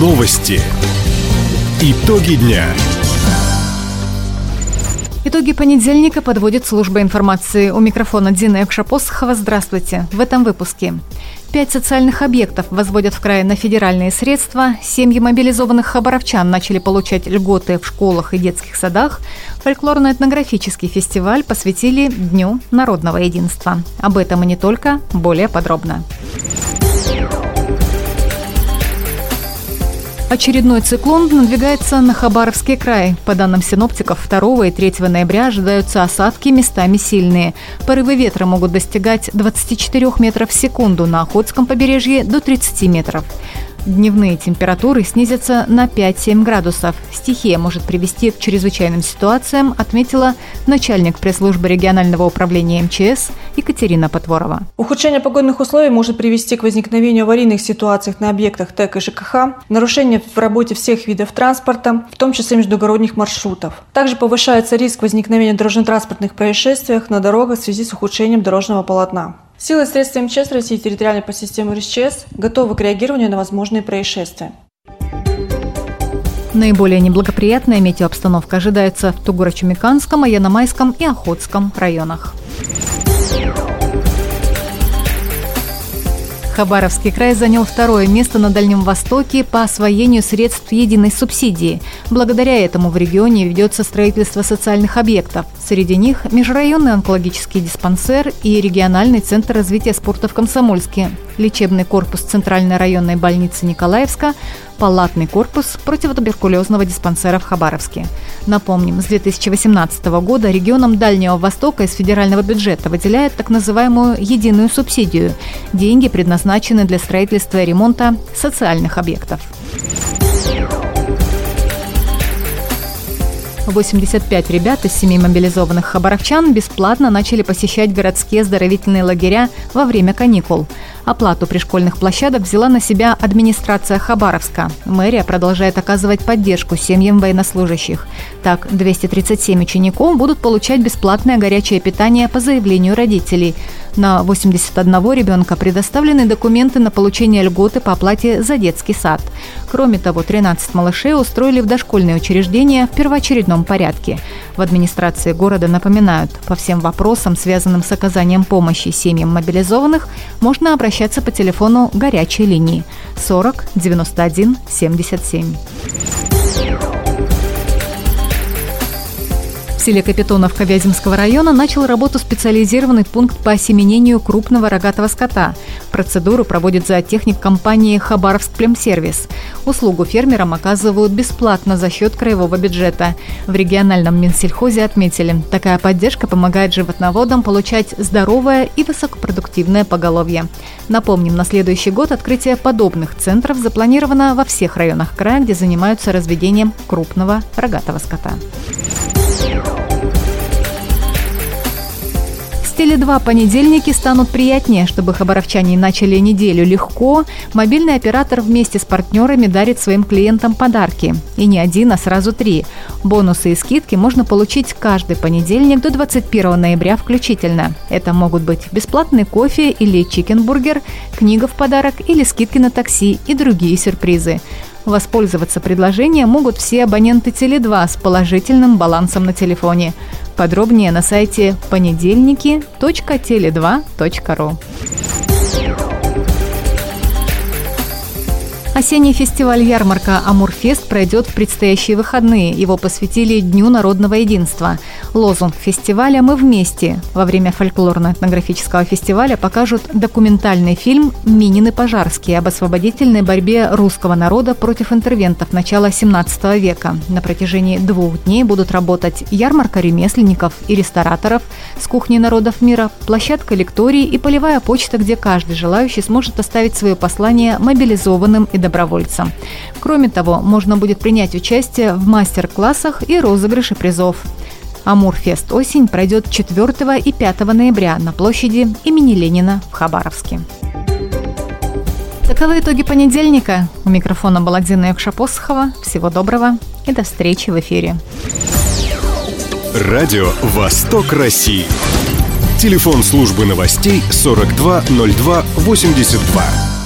Новости. Итоги дня. Итоги понедельника подводит служба информации. У микрофона Дина Экшапосхова. Здравствуйте. В этом выпуске. Пять социальных объектов возводят в крае на федеральные средства. Семьи мобилизованных хабаровчан начали получать льготы в школах и детских садах. Фольклорно-этнографический фестиваль посвятили Дню народного единства. Об этом и не только, более подробно. Очередной циклон надвигается на Хабаровский край. По данным синоптиков, 2 и 3 ноября ожидаются осадки, местами сильные. Порывы ветра могут достигать 24 метров в секунду, на Охотском побережье до 30 метров. Дневные температуры снизятся на 5-7 градусов. Стихия может привести к чрезвычайным ситуациям, отметила начальник пресс-службы регионального управления МЧС Екатерина Потворова. Ухудшение погодных условий может привести к возникновению аварийных ситуаций на объектах ТЭК и ЖКХ, нарушения в работе всех видов транспорта, в том числе междугородних маршрутов. Также повышается риск возникновения дорожно-транспортных происшествий на дорогах в связи с ухудшением дорожного полотна. Силы и средства МЧС России территориальной по системе РСЧС готовы к реагированию на возможные происшествия. Наиболее неблагоприятная метеообстановка ожидается в Тугуро-Чумиканском, Аяномайском и Охотском районах. Хабаровский край занял второе место на Дальнем Востоке по освоению средств единой субсидии. Благодаря этому в регионе ведется строительство социальных объектов. Среди них межрайонный онкологический диспансер и региональный центр развития спорта в Комсомольске, лечебный корпус Центральной районной больницы Николаевска, палатный корпус противотуберкулезного диспансера в Хабаровске. Напомним, с 2018 года регионам Дальнего Востока из федерального бюджета выделяют так называемую единую субсидию. Деньги предназначены для строительства и ремонта социальных объектов. 85 ребят из семи мобилизованных хабаровчан бесплатно начали посещать городские оздоровительные лагеря во время каникул. Оплату пришкольных площадок взяла на себя администрация Хабаровска. Мэрия продолжает оказывать поддержку семьям военнослужащих. Так, 237 учеников будут получать бесплатное горячее питание по заявлению родителей. На 81 ребенка предоставлены документы на получение льготы по оплате за детский сад. Кроме того, 13 малышей устроили в дошкольные учреждения в первоочередном порядке. В администрации города напоминают, по всем вопросам, связанным с оказанием помощи семьям мобилизованных, можно обращаться по телефону горячей линии 40 91 77. В селе Капитоновка Вяземского района начал работу специализированный пункт по осеменению крупного рогатого скота. Процедуру проводит зоотехник компании «Хабаровск Племсервис». Услугу фермерам оказывают бесплатно за счет краевого бюджета. В региональном Минсельхозе отметили, такая поддержка помогает животноводам получать здоровое и высокопродуктивное поголовье. Напомним, на следующий год открытие подобных центров запланировано во всех районах края, где занимаются разведением крупного рогатого скота. Теле2 понедельники станут приятнее. Чтобы хабаровчане начали неделю легко, мобильный оператор вместе с партнерами дарит своим клиентам подарки. И не один, а сразу три. Бонусы и скидки можно получить каждый понедельник до 21 ноября включительно. Это могут быть бесплатный кофе или чикенбургер, книга в подарок или скидки на такси и другие сюрпризы. Воспользоваться предложением могут все абоненты Теле2 с положительным балансом на телефоне. Подробнее на сайте понедельники.теле2.ру. Осенний фестиваль ярмарка «Амурфест» пройдет в предстоящие выходные. Его посвятили Дню народного единства. Лозунг фестиваля «Мы вместе». Во время фольклорно-этнографического фестиваля покажут документальный фильм «Минины пожарские» об освободительной борьбе русского народа против интервентов начала 17 века. На протяжении двух дней будут работать ярмарка ремесленников и рестораторов с кухни народов мира, площадка лекторий и полевая почта, где каждый желающий сможет оставить свое послание мобилизованным и добровольцам. Кроме того, можно будет принять участие в мастер-классах и розыгрыше призов. Амурфест осень пройдет 4 и 5 ноября на площади имени Ленина в Хабаровске. Таковы итоги понедельника. У микрофона была Дина Якшапосхова. Всего доброго и до встречи в эфире. Радио «Восток России». Телефон службы новостей 420282.